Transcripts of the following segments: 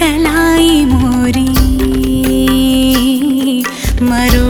कलै मोरि मरु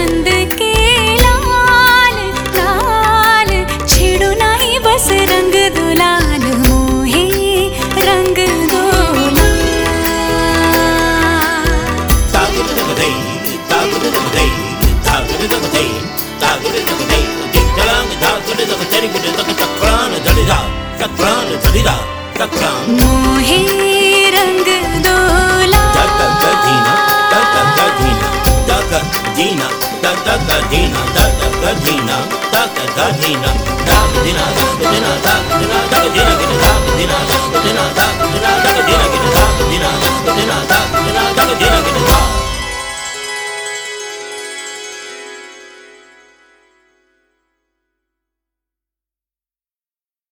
चंद के लाल लाल छेड़ो नहीं बस रंग दुलाल मोहे रंग मोहे रंग दोला Dina, da da da Dina, da da da Dina, da da da Dina, da da da Dina, da da da Dina.